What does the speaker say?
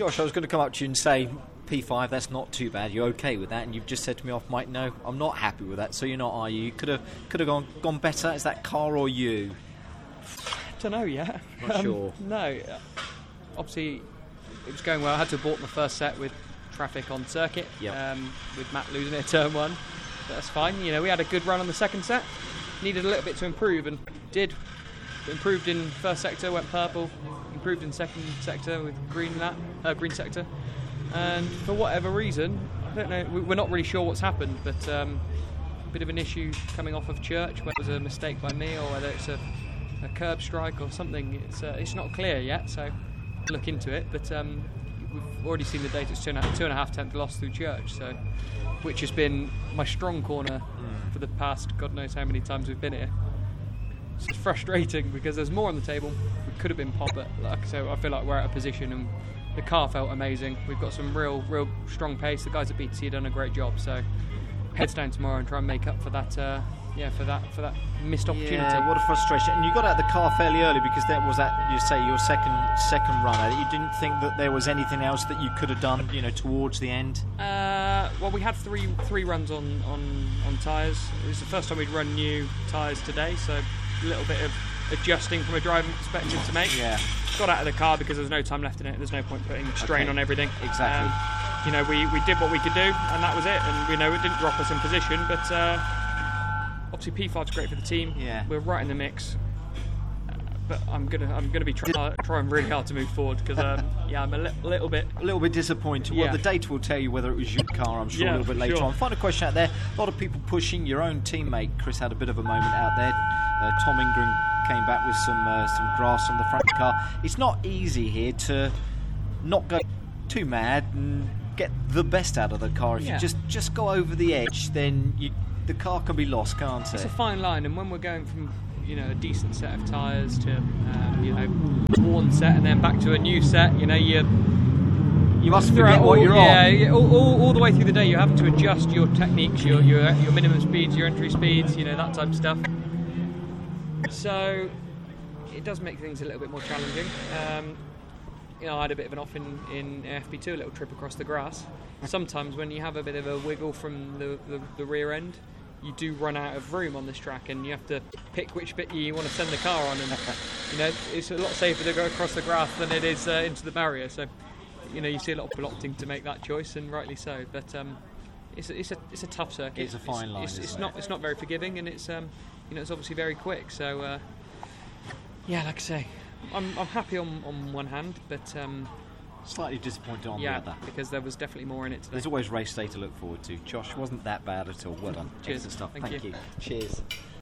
Josh, I was going to come up to you and say P5. That's not too bad. You're okay with that, and you've just said to me off mic, no, I'm not happy with that. So you're not, are you? You could have could have gone gone better. Is that car or you? Don't know yet. Not sure. No, obviously it was going well. I had to abort in the first set with traffic on circuit. Yep. Um, with Matt losing it at turn one, but that's fine. You know, we had a good run on the second set. Needed a little bit to improve, and did. Improved in first sector, went purple. Improved in second sector with green lap, uh, green sector. And for whatever reason, I don't know. we- We're not really sure what's happened, but um, a bit of an issue coming off of church, whether it was a mistake by me or whether it's a, a curb strike or something. It's uh, it's not clear yet, so look into it. But um, we've already seen the data. It's two and a, two and a half tenth loss through church, so which has been my strong corner for the past God knows how many times we've been here. It's frustrating because there's more on the table. We could have been pop, but like so, I feel like we're at a position and the car felt amazing. We've got some real, real strong pace. The guys at BTC have done a great job. So heads down tomorrow and try and make up for that. Uh, yeah, for that for that missed opportunity. Yeah, what a frustration! And you got out of the car fairly early because that was that you say your second second run. at it. You didn't think that there was anything else that you could have done, you know, towards the end. Uh, well, we had three three runs on on, on tyres. It was the first time we'd run new tyres today, so little bit of adjusting from a driving perspective to make. Yeah. Got out of the car because there's no time left in it. There's no point putting strain Okay. on everything. Exactly. Um, you know, we, we did what we could do, and that was it. And we know it didn't drop us in position, but uh, obviously P5's great for the team. Yeah. We're right in the mix. Uh, But I'm gonna I'm gonna be try, trying really hard to move forward because um, yeah I'm a li- little bit A little bit disappointed. Well, Yeah. the data will tell you whether it was your car, I'm sure, Yeah, a little bit later sure. on. Final question out there. A lot of people pushing. Your own teammate, Chris, had a bit of a moment out there. Uh, Tom Ingram came back with some uh, some grass on the front of the car. It's not easy here to not go too mad and get the best out of the car. If Yeah. you just, just go over the edge, then you, the car can be lost, can't It's it? It's a fine line, and when we're going from you know a decent set of tyres to um, you know worn set, and then back to a new set, you know you you must forget what you're yeah, on. yeah, all, all, all the way through the day, you're having to adjust your techniques, your your your minimum speeds, your entry speeds, you know that type of stuff. So it does make things a little bit more challenging. Um, you know, I had a bit of an off in, in FP2, a little trip across the grass. Sometimes when you have a bit of a wiggle from the, the, the rear end, you do run out of room on this track and you have to pick which bit you want to send the car on. And, you know, it's a lot safer to go across the grass than it is uh, into the barrier. So, you know, you see a lot of people opting to make that choice, and rightly so. But um, it's, a, it's, a, it's a tough circuit. It's a fine line, It's, it's, not it? it's not very forgiving, and it's um, you know it's obviously very quick. So uh, yeah, like I say, I'm, I'm happy on, on one hand, but um, Slightly disappointed on yeah, the other. because there was definitely more in it today. There's always race day to look forward to. Josh wasn't that bad at all. Well done. Cheers. Excellent stuff. Thank Thank you. you. Cheers.